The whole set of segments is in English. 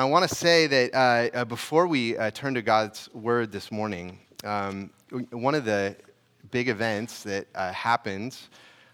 I want to say that uh, uh, before we uh, turn to God's word this morning, um, one of the big events that uh, happened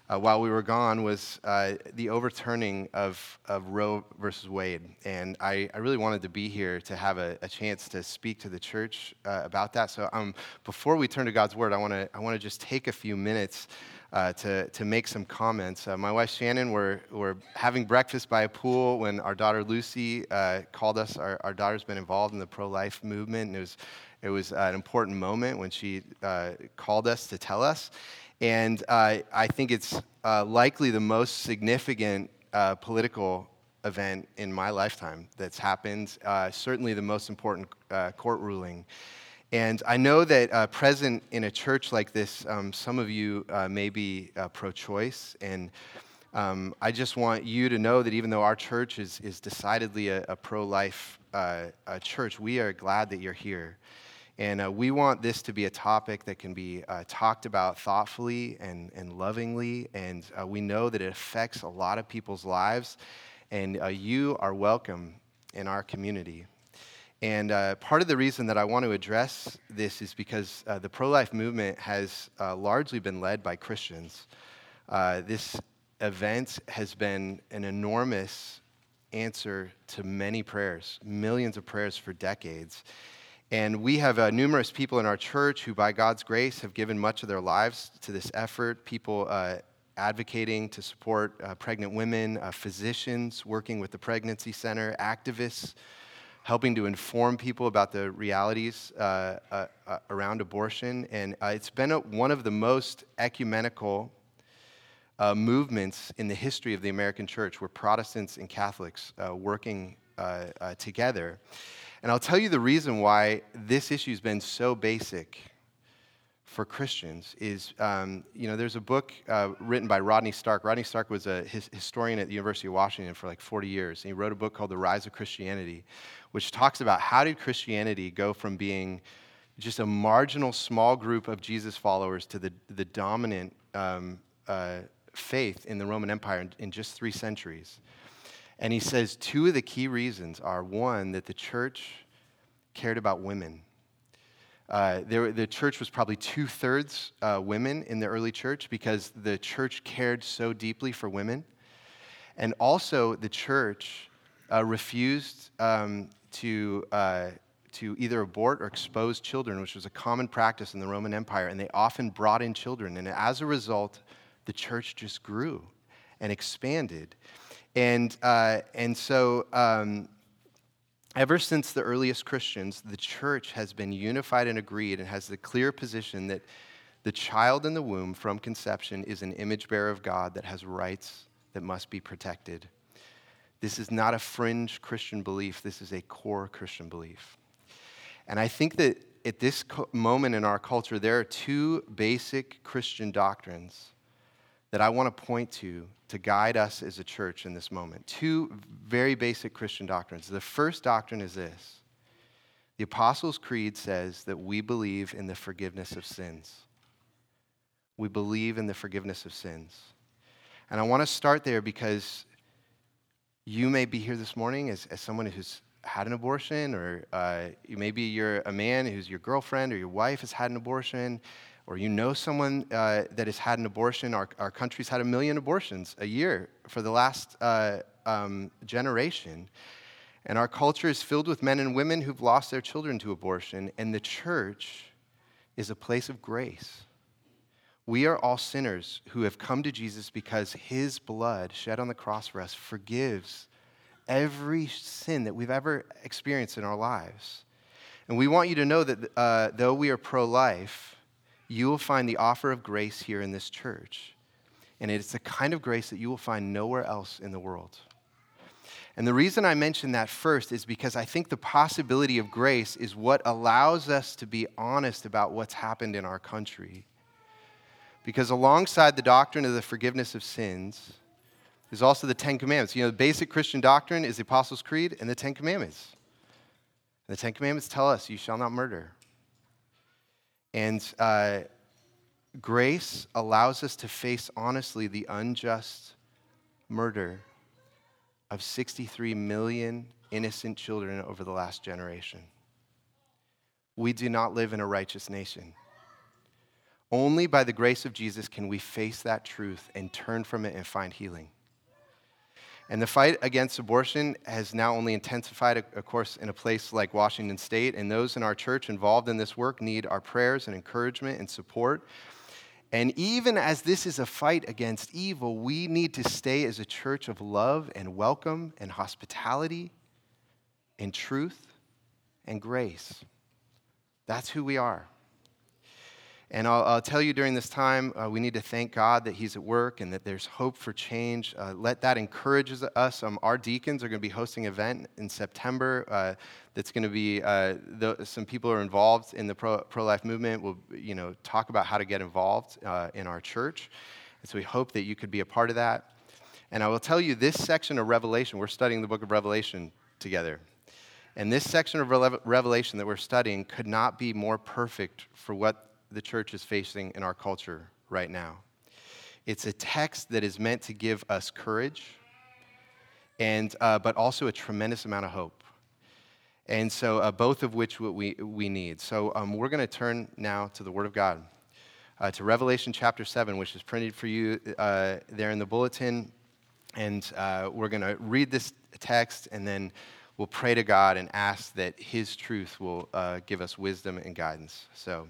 uh, while we were gone was uh, the overturning of, of Roe versus Wade. And I, I, really wanted to be here to have a, a chance to speak to the church about that. So um, before we turn to God's word, I want to I wanna just take a few minutes uh, to, to make some comments. Uh, my wife Shannon were, were having breakfast by a pool when our daughter Lucy uh, called us. Our, our daughter's been involved in the pro life movement, and it was, it was an important moment when she uh, called us to tell us. And uh, I think it's uh, likely the most significant political event in my lifetime that's happened, certainly the most important court ruling. And I know that uh, present in a church like this, um, some of you uh, may be uh, pro choice. And um, I just want you to know that even though our church is, is decidedly a, a pro life uh, church, we are glad that you're here. And uh, we want this to be a topic that can be uh, talked about thoughtfully and, and lovingly. And we know that it affects a lot of people's lives. And you are welcome in our community. And uh, part of the reason that I want to address this is because uh, the pro life movement has uh, largely been led by Christians. Uh, this event has been an enormous answer to many prayers, millions of prayers for decades. And we have uh, numerous people in our church who, by God's grace, have given much of their lives to this effort. People uh, advocating to support pregnant women, physicians working with the Pregnancy Center, activists helping to inform people about the realities uh, uh, uh, around abortion. And uh, it's been a, one of the most ecumenical uh, movements in the history of the American church, where Protestants and Catholics uh, working together. And I'll tell you the reason why this issue has been so basic for Christians is, um, you know, there's a book uh, written by Rodney Stark. Rodney Stark was a his, historian at the University of Washington for like 40 years. And he wrote a book called The Rise of Christianity, which talks about how did Christianity go from being just a marginal small group of Jesus followers to the, the dominant um, uh, faith in the Roman Empire in, in just three centuries. And he says two of the key reasons are one, that the church cared about women uh, there, the church was probably two thirds uh, women in the early church because the church cared so deeply for women. And also, the church uh, refused um, to, uh, to either abort or expose children, which was a common practice in the Roman Empire. And they often brought in children. And as a result, the church just grew and expanded. And, uh, and so, um, Ever since the earliest Christians, the church has been unified and agreed and has the clear position that the child in the womb from conception is an image bearer of God that has rights that must be protected. This is not a fringe Christian belief, this is a core Christian belief. And I think that at this moment in our culture, there are two basic Christian doctrines that I want to point to to guide us as a church in this moment. Two very basic Christian doctrines. The first doctrine is this the Apostles' Creed says that we believe in the forgiveness of sins. We believe in the forgiveness of sins. And I want to start there because you may be here this morning as, as someone who's had an abortion, or uh, maybe you're a man who's your girlfriend or your wife has had an abortion, or you know someone uh, that has had an abortion. Our, our country's had a million abortions a year for the last uh, um, generation. And our culture is filled with men and women who've lost their children to abortion. And the church is a place of grace. We are all sinners who have come to Jesus because his blood shed on the cross for us forgives every sin that we've ever experienced in our lives. And we want you to know that uh, though we are pro life, you will find the offer of grace here in this church. And it's the kind of grace that you will find nowhere else in the world. And the reason I mention that first is because I think the possibility of grace is what allows us to be honest about what's happened in our country. Because alongside the doctrine of the forgiveness of sins is also the Ten Commandments. You know, the basic Christian doctrine is the Apostles' Creed and the Ten Commandments. And the Ten Commandments tell us, you shall not murder. And uh, grace allows us to face honestly the unjust murder of 63 million innocent children over the last generation. We do not live in a righteous nation. Only by the grace of Jesus can we face that truth and turn from it and find healing. And the fight against abortion has now only intensified, of course, in a place like Washington State. And those in our church involved in this work need our prayers and encouragement and support. And even as this is a fight against evil, we need to stay as a church of love and welcome and hospitality and truth and grace. That's who we are. And I'll, I'll, tell you during this time, uh, we need to thank God that He's at work and that there's hope for change. Uh, let that encourage us. Um, our deacons are going to be hosting an event in September uh, that's going to be, uh, the, some people are involved in the pro, life movement will you know, talk about how to get involved uh, in our church. And so we hope that you could be a part of that. And I will tell you this section of Revelation, we're studying the book of Revelation together. And this section of Revelation that we're studying could not be more perfect for what the church is facing in our culture right now. It's a text that is meant to give us courage, and, uh, but also a tremendous amount of hope. And so, uh, both of which we, we need. So, um, we're going to turn now to the Word of God, uh, to Revelation chapter 7, which is printed for you uh, there in the bulletin. And uh, we're going to read this text, and then we'll pray to God and ask that His truth will uh, give us wisdom and guidance. So,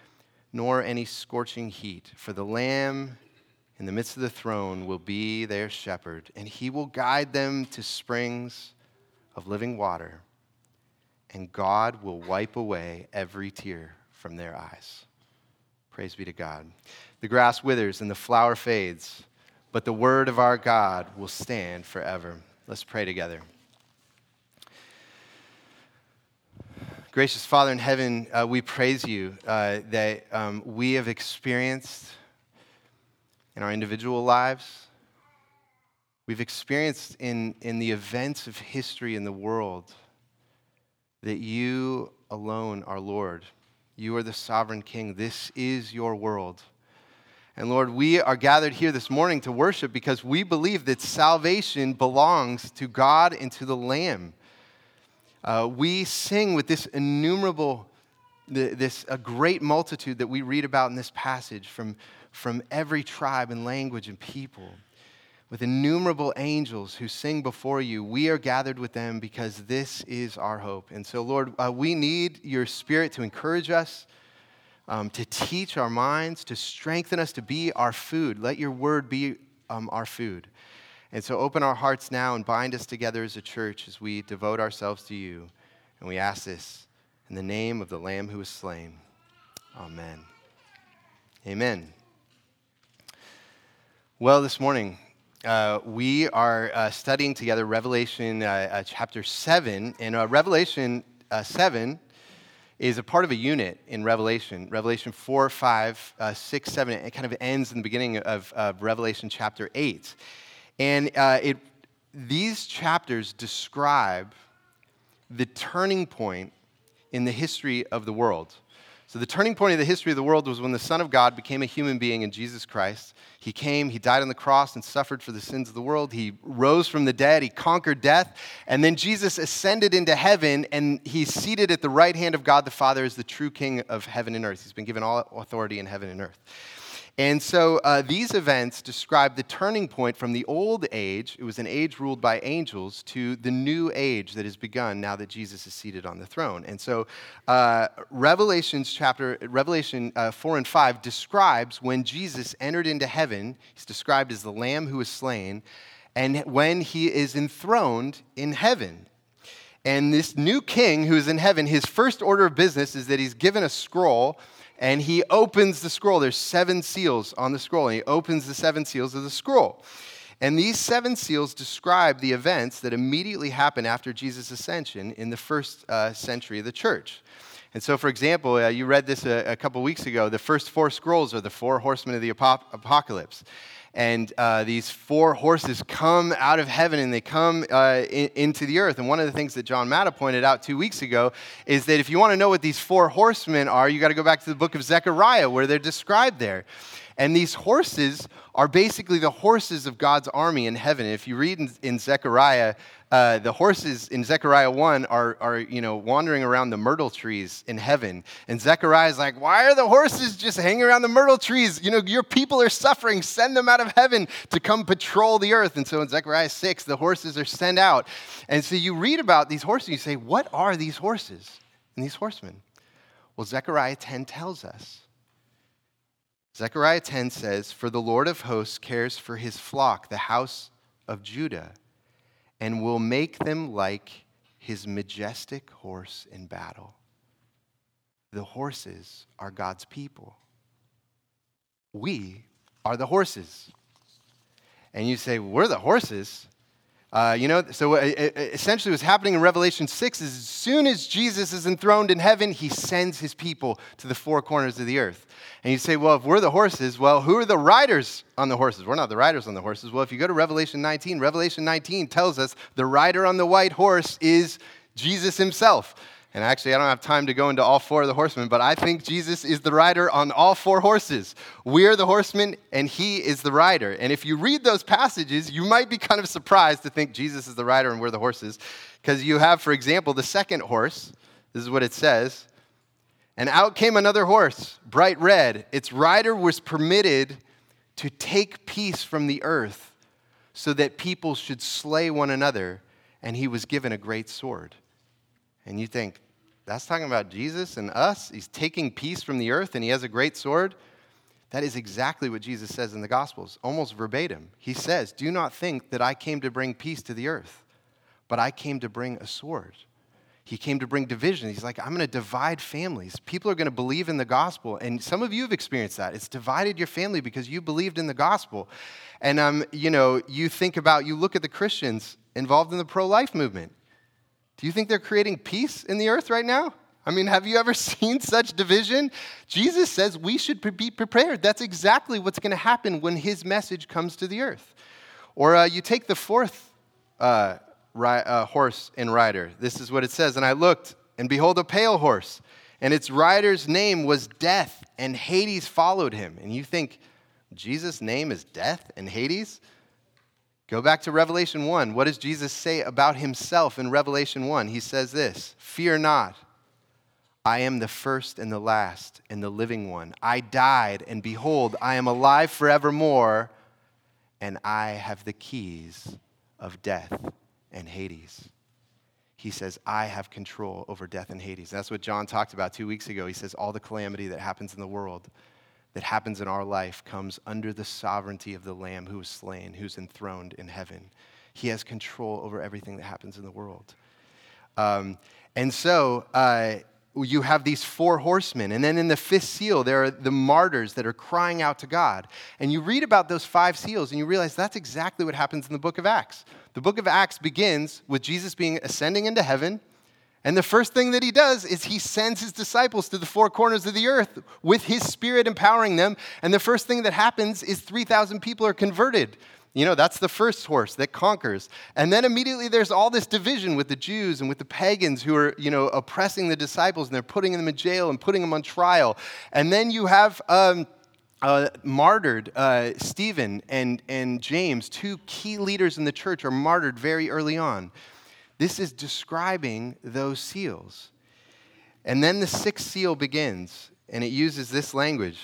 nor any scorching heat. For the Lamb in the midst of the throne will be their shepherd, and he will guide them to springs of living water, and God will wipe away every tear from their eyes. Praise be to God. The grass withers and the flower fades, but the word of our God will stand forever. Let's pray together. Gracious Father in heaven, uh, we praise you uh, that um, we have experienced in our individual lives, we've experienced in, in the events of history in the world that you alone are Lord. You are the sovereign King. This is your world. And Lord, we are gathered here this morning to worship because we believe that salvation belongs to God and to the Lamb. Uh, we sing with this innumerable, this a great multitude that we read about in this passage from, from every tribe and language and people, with innumerable angels who sing before you. We are gathered with them because this is our hope. And so, Lord, uh, we need your spirit to encourage us. Um, to teach our minds, to strengthen us, to be our food. Let your word be um, our food. And so open our hearts now and bind us together as a church as we devote ourselves to you. And we ask this in the name of the Lamb who was slain. Amen. Amen. Well, this morning, uh, we are uh, studying together Revelation uh, uh chapter 7. And uh, Revelation uh, 7 is a part of a unit in Revelation. Revelation 4, 5, 6, 7. It kind of ends in the beginning of, of Revelation chapter 8. And uh, it, these chapters describe the turning point in the history of the world. So, the turning point of the history of the world was when the Son of God became a human being in Jesus Christ. He came, He died on the cross and suffered for the sins of the world. He rose from the dead, He conquered death. And then Jesus ascended into heaven, and He's seated at the right hand of God the Father as the true King of heaven and earth. He's been given all authority in heaven and earth. And so uh, these events describe the turning point from the old age, it was an age ruled by angels, to the new age that has begun now that Jesus is seated on the throne. And so uh, Revelations chapter, Revelation uh, 4 and 5 describes when Jesus entered into heaven, he's described as the lamb who was slain, and when he is enthroned in heaven. And this new king who is in heaven, his first order of business is that he's given a scroll and he opens the scroll. There's seven seals on the scroll, and he opens the seven seals of the scroll. And these seven seals describe the events that immediately happen after Jesus' ascension in the first uh, century of the church. And so, for example, uh, you read this a, a couple weeks ago. The first four scrolls are the four horsemen of the apocalypse and uh, these four horses come out of heaven and they come uh, in, into the earth. And one of the things that John Matta pointed out two weeks ago is that if you want to know what these four horsemen are, you got to go back to the book of Zechariah where they're described there. And these horses are basically the horses of God's army in heaven. If you read in, in Zechariah, uh, the horses in Zechariah 1 are, are, you know, wandering around the myrtle trees in heaven. And Zechariah is like, why are the horses just hanging around the myrtle trees? You know, your people are suffering. Send them out of heaven to come patrol the earth. And so in Zechariah 6, the horses are sent out. And so you read about these horses, and you say, what are these horses and these horsemen? Well, Zechariah 10 tells us. Zechariah 10 says, For the Lord of hosts cares for his flock, the house of Judah and will make them like his majestic horse in battle. The horses are God's people. We are the horses. And you say, We're the horses. Uh, you know, so uh, essentially what's happening in Revelation 6 is as soon as Jesus is enthroned in heaven, he sends his people to the four corners of the earth. And you say, well, if we're the horses, well, who are the riders on the horses? We're not the riders on the horses. Well, if you go to Revelation 19, Revelation 19 tells us the rider on the white horse is Jesus himself. And actually, I don't have time to go into all four of the horsemen, but I think Jesus is the rider on all four horses. We're the horsemen, and he is the rider. And if you read those passages, you might be kind of surprised to think Jesus is the rider and we're the horses. Because you have, for example, the second horse. This is what it says. And out came another horse, bright red. Its rider was permitted to take peace from the earth so that people should slay one another, and he was given a great sword. And you think, that's talking about Jesus and us? He's taking peace from the earth and he has a great sword? That is exactly what Jesus says in the Gospels, almost verbatim. He says, Do not think that I came to bring peace to the earth, but I came to bring a sword. He came to bring division. He's like, I'm going to divide families. People are going to believe in the gospel. And some of you have experienced that. It's divided your family because you believed in the gospel. And, um, you know, you think about, you look at the Christians involved in the pro life movement. Do you think they're creating peace in the earth right now? I mean, have you ever seen such division? Jesus says we should be prepared. That's exactly what's going to happen when his message comes to the earth. Or uh, you take the fourth uh, ri- uh, horse and rider. This is what it says And I looked, and behold, a pale horse, and its rider's name was Death, and Hades followed him. And you think, Jesus' name is Death and Hades? Go back to Revelation 1. What does Jesus say about himself in Revelation 1? He says this Fear not. I am the first and the last and the living one. I died, and behold, I am alive forevermore, and I have the keys of death and Hades. He says, I have control over death and Hades. That's what John talked about two weeks ago. He says, All the calamity that happens in the world that happens in our life comes under the sovereignty of the Lamb who was slain, who's enthroned in heaven. He has control over everything that happens in the world. Um, and so uh, you have these four horsemen. And then in the fifth seal, there are the martyrs that are crying out to God. And you read about those five seals and you realize that's exactly what happens in the book of Acts. The book of Acts begins with Jesus being ascending into heaven and the first thing that he does is he sends his disciples to the four corners of the earth with his spirit empowering them. And the first thing that happens is 3,000 people are converted You know, that's the first horse that conquers. And then immediately there's all this division with the Jews and with the pagans who are, you know, oppressing the disciples and they're putting them in jail and putting them on trial. And then you have um, uh, martyred uh, Stephen and, and James, two key leaders in the church, are martyred very early on. This is describing those seals. And then the sixth seal begins, and it uses this language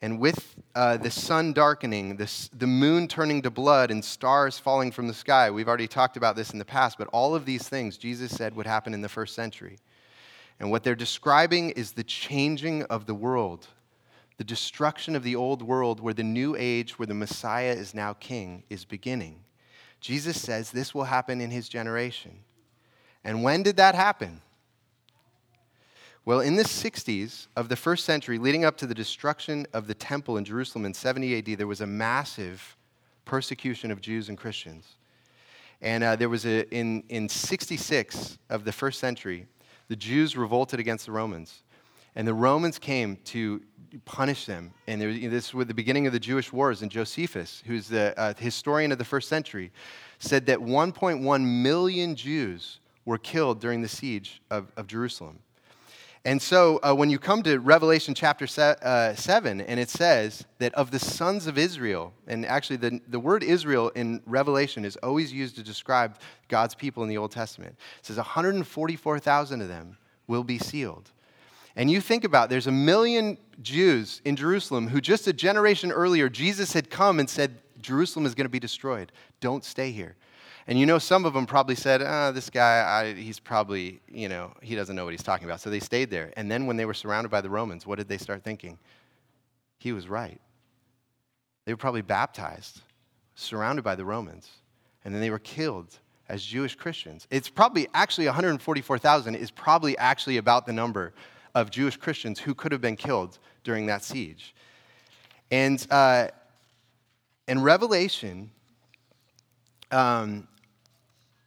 and with uh, the sun darkening, the, the moon turning to blood, and stars falling from the sky, we've already talked about this in the past, but all of these things Jesus said would happen in the first century. And what they're describing is the changing of the world, the destruction of the old world where the new age, where the Messiah is now king, is beginning. Jesus says this will happen in his generation. And when did that happen? Well, in the 60s of the first century, leading up to the destruction of the temple in Jerusalem in 70 AD, there was a massive persecution of Jews and Christians. And uh, there was a, in, in 66 of the first century, the Jews revolted against the Romans. And the Romans came to punish them. And you know, this was the beginning of the Jewish wars. And Josephus, who's the uh, historian of the first century, said that 1.1 million Jews were killed during the siege of, of Jerusalem. And so uh, when you come to Revelation chapter se- uh, 7, and it says that of the sons of Israel, and actually the, the word Israel in Revelation is always used to describe God's people in the Old Testament. It says 144,000 of them will be sealed. And you think about there's a million Jews in Jerusalem who just a generation earlier, Jesus had come and said, Jerusalem is going to be destroyed. Don't stay here. And you know, some of them probably said, oh, this guy, I, he's probably, you know, he doesn't know what he's talking about. So they stayed there. And then when they were surrounded by the Romans, what did they start thinking? He was right. They were probably baptized, surrounded by the Romans. And then they were killed as Jewish Christians. It's probably actually 144,000 is probably actually about the number of Jewish Christians who could have been killed during that siege. And, uh, and Revelation um,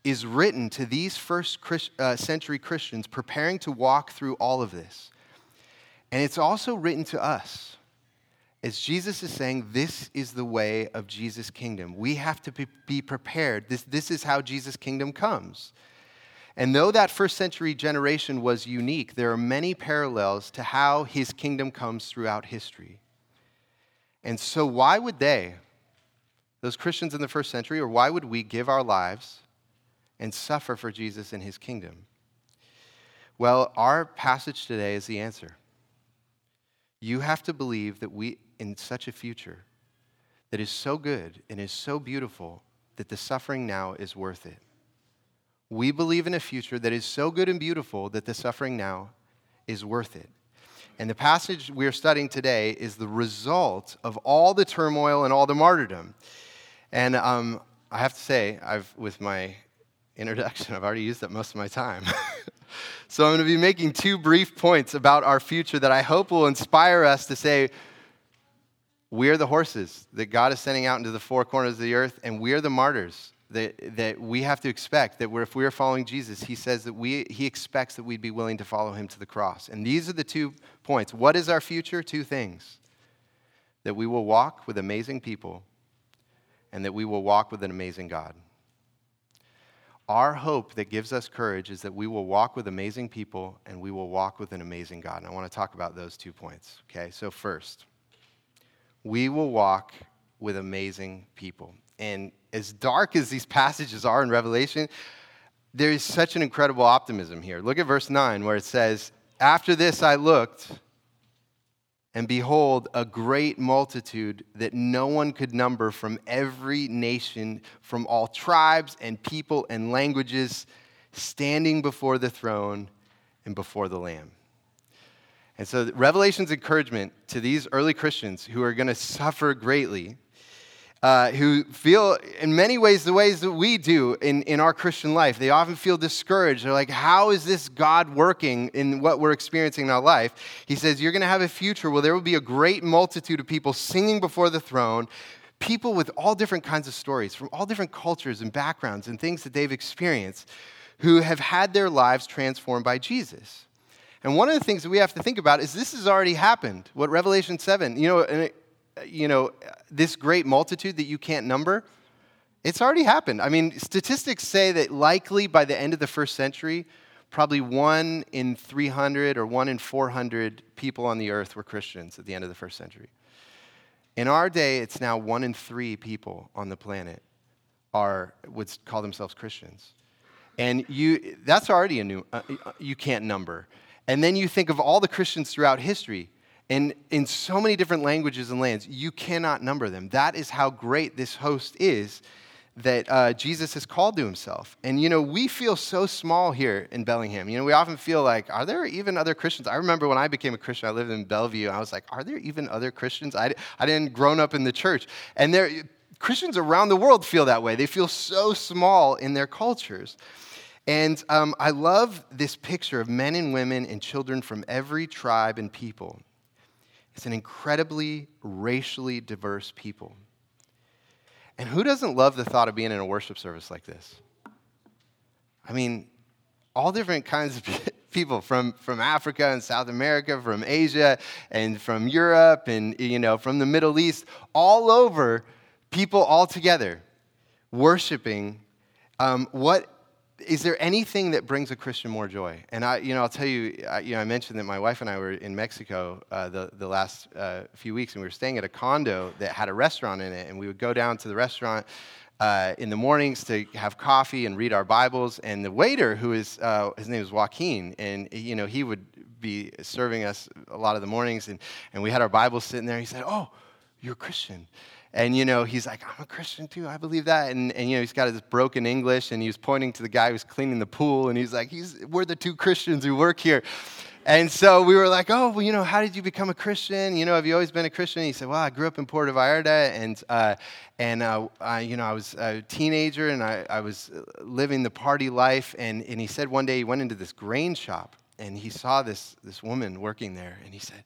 is written to these first Christ, uh, century Christians preparing to walk through all of this. And it's also written to us. As Jesus is saying, this is the way of Jesus' kingdom. We have to be prepared. This, this is how Jesus' kingdom comes. And though that first century generation was unique, there are many parallels to how his kingdom comes throughout history. And so, why would they, those Christians in the first century, or why would we give our lives and suffer for Jesus and his kingdom? Well, our passage today is the answer. You have to believe that we, in such a future that is so good and is so beautiful, that the suffering now is worth it. We believe in a future that is so good and beautiful that the suffering now is worth it. And the passage we're studying today is the result of all the turmoil and all the martyrdom. And um, I have to say, I've, with my introduction, I've already used up most of my time. so I'm going to be making two brief points about our future that I hope will inspire us to say, we are the horses that God is sending out into the four corners of the earth, and we are the martyrs that, that we have to expect that if we are following Jesus, he says that we, he expects that we'd be willing to follow him to the cross. And these are the two points. What is our future? Two things that we will walk with amazing people and that we will walk with an amazing God. Our hope that gives us courage is that we will walk with amazing people and we will walk with an amazing God. And I want to talk about those two points. Okay, so first, we will walk with amazing people. And as dark as these passages are in Revelation, there is such an incredible optimism here. Look at verse 9 where it says, After this I looked and behold, a great multitude that no one could number from every nation, from all tribes and people and languages, standing before the throne and before the Lamb. And so, Revelation's encouragement to these early Christians who are going to suffer greatly uh, who feel, in many ways, the ways that we do in, in our Christian life. They often feel discouraged. They're like, how is this God working in what we're experiencing in our life? He says, You're going to have a future where there will be a great multitude of people singing before the throne, people with all different kinds of stories from all different cultures and backgrounds and things that they've experienced who have had their lives transformed by Jesus. And one of the things that we have to think about is this has already happened. What Revelation 7, you know, you know, this great multitude that you can't number, it's already happened. I mean, statistics say that likely by the end of the first century, probably one in 300 or one in 400 people on the earth were Christians at the end of the first century. In our day, it's now one in three people on the planet are would call themselves Christians. And you, that's already a new, uh, you can't number. And then you think of all the Christians throughout history, and in so many different languages and lands, you cannot number them. That is how great this host is that uh, Jesus has called to himself. And, you know, we feel so small here in Bellingham. You know, we often feel like, are there even other Christians? I remember when I became a Christian, I lived in Bellevue, and I was like, are there even other Christians? I, I didn't grown up in the church. And there, Christians around the world feel that way. They feel so small in their cultures. And um, I love this picture of men and women and children from every tribe and people. It's an incredibly racially diverse people. And who doesn't love the thought of being in a worship service like this? I mean, all different kinds of people from, from Africa and South America, from Asia and from Europe and, you know, from the Middle East, all over, people all together worshiping. Um, what is there anything that brings a Christian more joy? And I, you know, I'll tell you, I, you know, I mentioned that my wife and I were in Mexico uh, the, the last uh, few weeks, and we were staying at a condo that had a restaurant in it, and we would go down to the restaurant uh, in the mornings to have coffee and read our Bibles, and the waiter, who is, uh, his name is Joaquin, and, you know, he would be serving us a lot of the mornings, and, and we had our Bibles sitting there, he said, oh, you're a Christian. And, you know, he's like, I'm a Christian too. I believe that. And, and, you know, he's got his broken English and he was pointing to the guy who's cleaning the pool. And he's like, he's, we're the two Christians who work here. And so we were like, oh, well, you know, how did you become a Christian? You know, have you always been a Christian? And he said, well, I grew up in Puerto Vallarta, and, uh, and uh, I, you know, I was a teenager, and I, I was living the party life. And, and he said one day he went into this grain shop, and he saw this, this woman working there, and he said,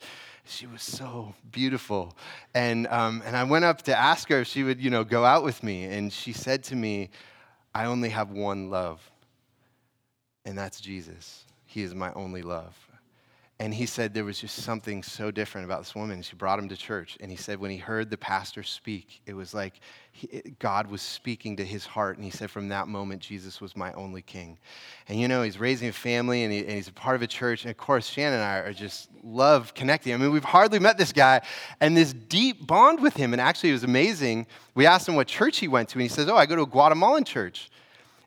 she was so beautiful. And, um, and I went up to ask her if she would, you know, go out with me. And she said to me, I only have one love, and that's Jesus. He is my only love. And he said there was just something so different about this woman. She brought him to church. And he said when he heard the pastor speak, it was like he, God was speaking to his heart. And he said from that moment, Jesus was my only king. And you know, he's raising a family and, he, and he's a part of a church. And of course, Shannon and I are just love connecting. I mean, we've hardly met this guy and this deep bond with him. And actually, it was amazing. We asked him what church he went to. And he says, Oh, I go to a Guatemalan church.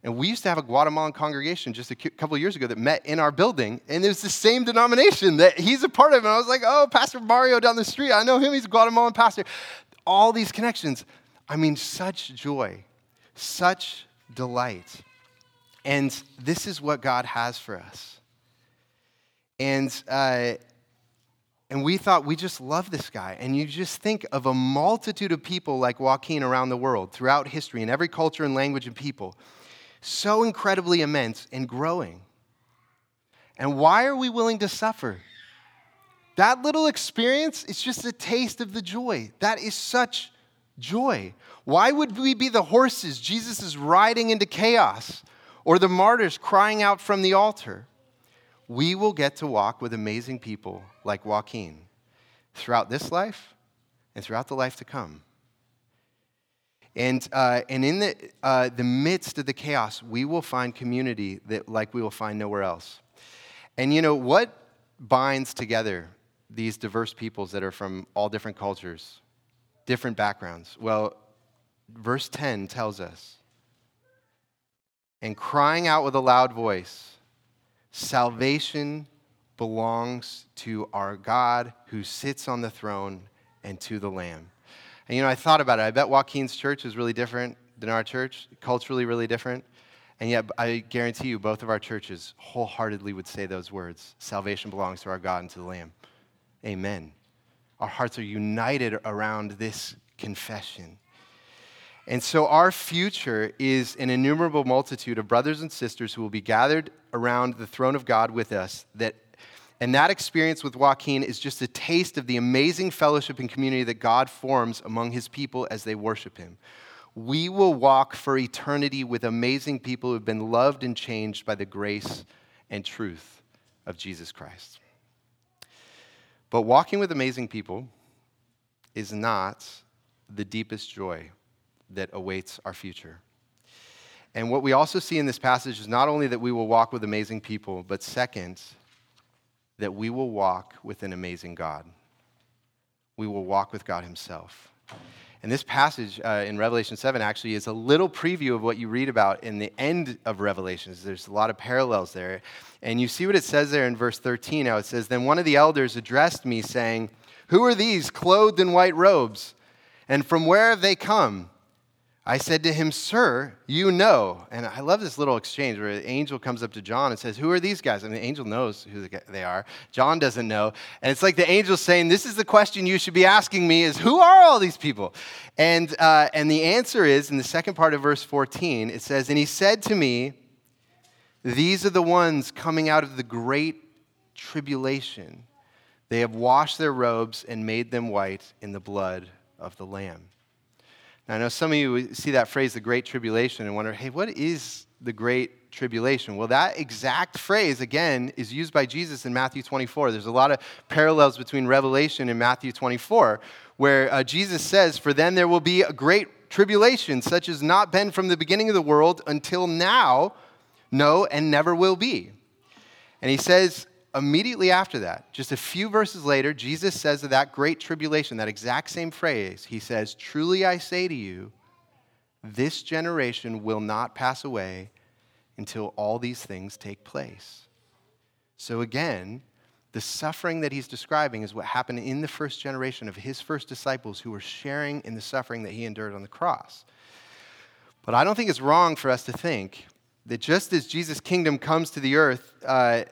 And we used to have a Guatemalan congregation just a couple years ago that met in our building, and it was the same denomination that he's a part of. And I was like, oh, Pastor Mario down the street, I know him, he's a Guatemalan pastor. All these connections. I mean, such joy, such delight. And this is what God has for us. And, uh, and we thought we just love this guy. And you just think of a multitude of people like Joaquin around the world, throughout history, in every culture and language and people so incredibly immense and growing. And why are we willing to suffer? That little experience is just a taste of the joy. That is such joy. Why would we be the horses Jesus is riding into chaos or the martyrs crying out from the altar? We will get to walk with amazing people like Joaquin throughout this life and throughout the life to come. And, uh, and in the, uh, the midst of the chaos, we will find community that like we will find nowhere else. And you know, what binds together these diverse peoples that are from all different cultures, different backgrounds? Well, verse 10 tells us, and crying out with a loud voice, salvation belongs to our God who sits on the throne and to the Lamb. And you know, I thought about it. I bet Joaquin's church is really different than our church, culturally really different. And yet, I guarantee you, both of our churches wholeheartedly would say those words Salvation belongs to our God and to the Lamb. Amen. Our hearts are united around this confession. And so, our future is an innumerable multitude of brothers and sisters who will be gathered around the throne of God with us that and that experience with Joaquin is just a taste of the amazing fellowship and community that God forms among his people as they worship him. We will walk for eternity with amazing people who have been loved and changed by the grace and truth of Jesus Christ. But walking with amazing people is not the deepest joy that awaits our future. And what we also see in this passage is not only that we will walk with amazing people, but second, that we will walk with an amazing God. We will walk with God Himself. And this passage uh, in Revelation 7 actually is a little preview of what you read about in the end of Revelations. There's a lot of parallels there. And you see what it says there in verse 13. How it says, Then one of the elders addressed me, saying, Who are these clothed in white robes? And from where have they come? I said to him, Sir, you know. And I love this little exchange where the angel comes up to John and says, Who are these guys? And the angel knows who they are. John doesn't know. And it's like the angel saying, This is the question you should be asking me is, Who are all these people? And, uh, and the answer is, in the second part of verse 14, it says, And he said to me, These are the ones coming out of the great tribulation. They have washed their robes and made them white in the blood of the Lamb. Now, I know some of you see that phrase, the Great Tribulation, and wonder, hey, what is the Great Tribulation? Well, that exact phrase, again, is used by Jesus in Matthew 24. There's a lot of parallels between Revelation and Matthew 24, where uh, Jesus says, For then there will be a great tribulation, such as not been from the beginning of the world until now, no, and never will be. And he says, immediately after that, just a few verses later, Jesus says of that great tribulation, that exact same phrase, he says, Truly I say to you, this generation will not pass away until all these things take place. So again, the suffering that he's describing is what happened in the first generation of his first disciples who were sharing in the suffering that he endured on the cross. But I don't think it's wrong for us to think that just as Jesus' kingdom comes to the earth, uh,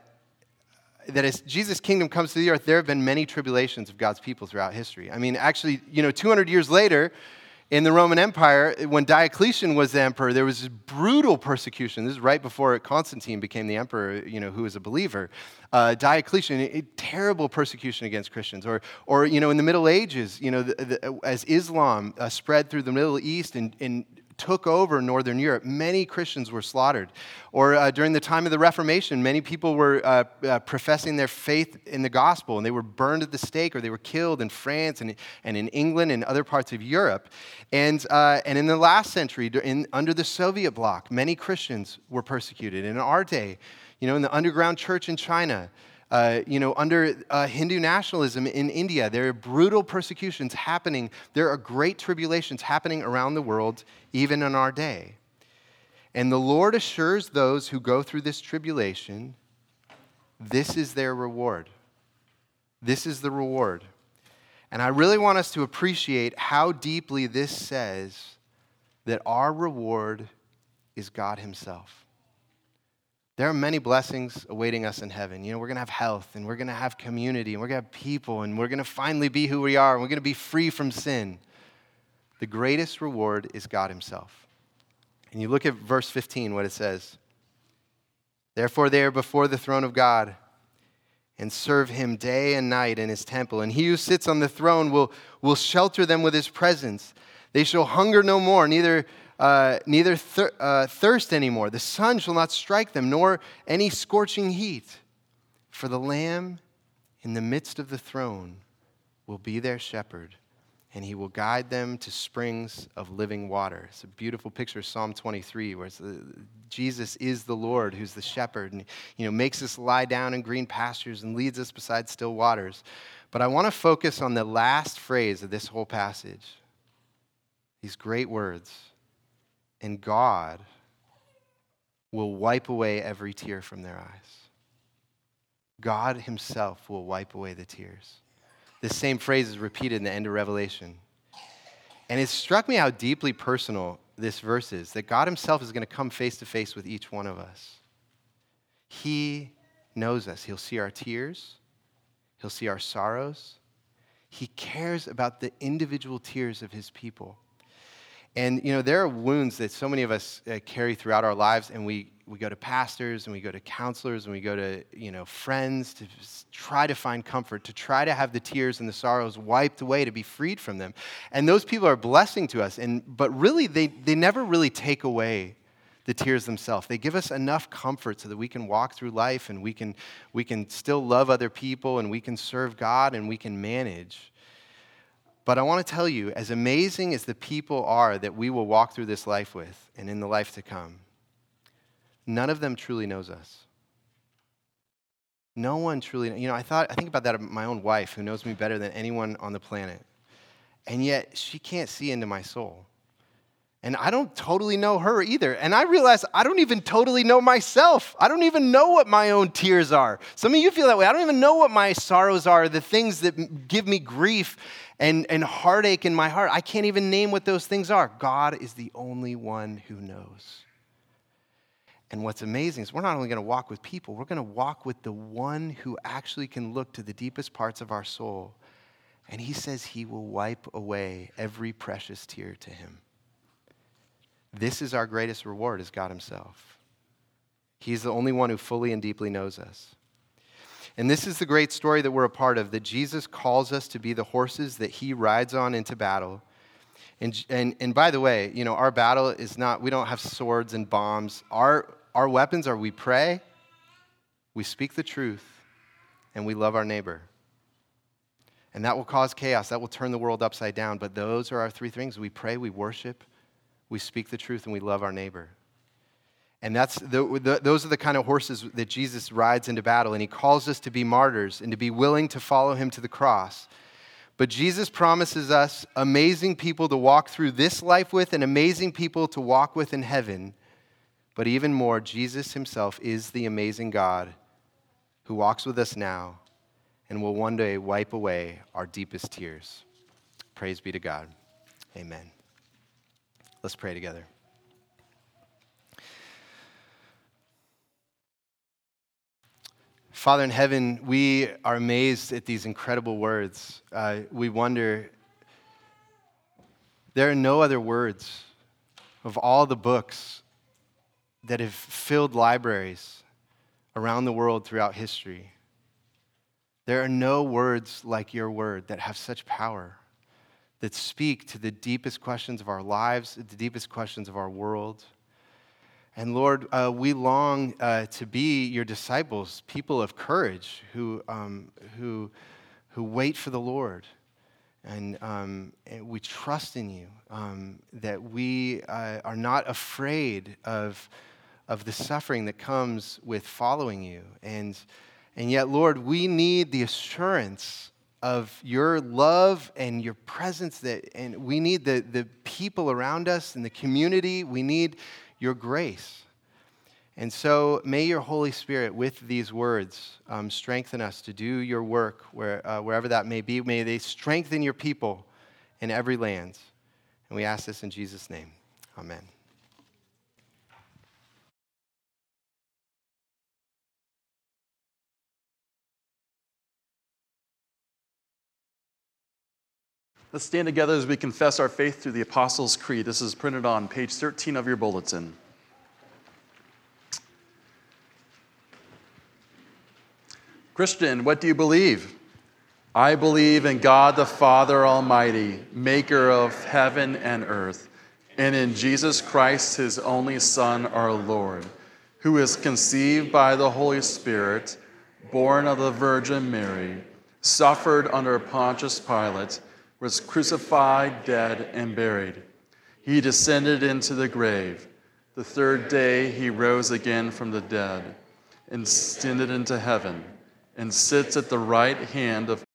that as Jesus' kingdom comes to the earth, there have been many tribulations of God's people throughout history. I mean, actually, you know, 200 years later, in the Roman Empire, when Diocletian was the emperor, there was brutal persecution. This is right before Constantine became the emperor, you know, who was a believer. Uh, Diocletian, a, terrible persecution against Christians. Or, or, you know, in the Middle Ages, you know, the, the, as Islam uh, spread through the Middle East and, and took over Northern Europe, many Christians were slaughtered. Or uh, during the time of the Reformation, many people were uh, uh, professing their faith in the gospel, and they were burned at the stake or they were killed in France and, and in England and other parts of Europe. And, uh, and in the last century, in, under the Soviet bloc, many Christians were persecuted. In our day, you know, in the underground church in China, uh, you know, under uh, Hindu nationalism in India, there are brutal persecutions happening. There are great tribulations happening around the world, even in our day. And the Lord assures those who go through this tribulation this is their reward. This is the reward. And I really want us to appreciate how deeply this says that our reward is God Himself. There are many blessings awaiting us in heaven. You know, we're going to have health and we're going to have community and we're going to have people and we're going to finally be who we are and we're going to be free from sin. The greatest reward is God Himself. And you look at verse 15, what it says Therefore, they are before the throne of God and serve Him day and night in His temple. And He who sits on the throne will, will shelter them with His presence. They shall hunger no more, neither uh, neither thir- uh, thirst anymore. The sun shall not strike them, nor any scorching heat. For the Lamb in the midst of the throne will be their shepherd, and he will guide them to springs of living water. It's a beautiful picture of Psalm 23, where the, Jesus is the Lord who's the shepherd, and you know, makes us lie down in green pastures and leads us beside still waters. But I want to focus on the last phrase of this whole passage. These great words and God will wipe away every tear from their eyes. God Himself will wipe away the tears. This same phrase is repeated in the end of Revelation. And it struck me how deeply personal this verse is that God Himself is going to come face to face with each one of us. He knows us, He'll see our tears, He'll see our sorrows. He cares about the individual tears of His people. And, you know, there are wounds that so many of us uh, carry throughout our lives, and we, we go to pastors and we go to counselors and we go to, you know, friends to try to find comfort, to try to have the tears and the sorrows wiped away, to be freed from them. And those people are a blessing to us, and, but really, they, they never really take away the tears themselves. They give us enough comfort so that we can walk through life and we can, we can still love other people and we can serve God and we can manage. But I want to tell you, as amazing as the people are that we will walk through this life with and in the life to come, none of them truly knows us. No one truly, you know, I thought, I think about that of my own wife who knows me better than anyone on the planet. And yet she can't see into my soul. And I don't totally know her either. And I realize I don't even totally know myself. I don't even know what my own tears are. Some of you feel that way. I don't even know what my sorrows are, the things that give me grief and, and heartache in my heart. I can't even name what those things are. God is the only one who knows. And what's amazing is we're not only going to walk with people, we're going to walk with the one who actually can look to the deepest parts of our soul. And he says he will wipe away every precious tear to him. This is our greatest reward is God himself. He's the only one who fully and deeply knows us. And this is the great story that we're a part of that Jesus calls us to be the horses that he rides on into battle and, and, and by the way, you know, our battle is not, we don't have swords and bombs. Our, our weapons are we pray, we speak the truth, and we love our neighbor. And that will cause chaos. That will turn the world upside down. But those are our three things we pray, we worship, we speak the truth, and we love our neighbor. And that's the, the, those are the kind of horses that Jesus rides into battle. And he calls us to be martyrs and to be willing to follow him to the cross. But Jesus promises us amazing people to walk through this life with and amazing people to walk with in heaven. But even more, Jesus himself is the amazing God who walks with us now and will one day wipe away our deepest tears. Praise be to God. Amen. Let's pray together. Father in heaven, we are amazed at these incredible words. Uh, we wonder, there are no other words of all the books that have filled libraries around the world throughout history. There are no words like your word that have such power, that speak to the deepest questions of our lives, the deepest questions of our world. And Lord, uh, we long uh, to be your disciples, people of courage who, um, who, who wait for the Lord. And, um, and we trust in you, um, that we uh, are not afraid of, of the suffering that comes with following you. And, and yet, Lord, we need the assurance of your love and your presence that and we need the, the people around us and the community we need your grace. And so may your Holy Spirit, with these words, um, strengthen us to do your work where, uh, wherever that may be. May they strengthen your people in every land. And we ask this in Jesus' name. Amen. Let's stand together as we confess our faith through the Apostles' Creed. This is printed on page 13 of your bulletin. Christian, what do you believe? I believe in God the Father Almighty, maker of heaven and earth, and in Jesus Christ, his only Son, our Lord, who is conceived by the Holy Spirit, born of the Virgin Mary, suffered under Pontius Pilate, was crucified, dead, and buried. He descended into the grave. The third day he rose again from the dead and ascended into heaven and sits at the right hand of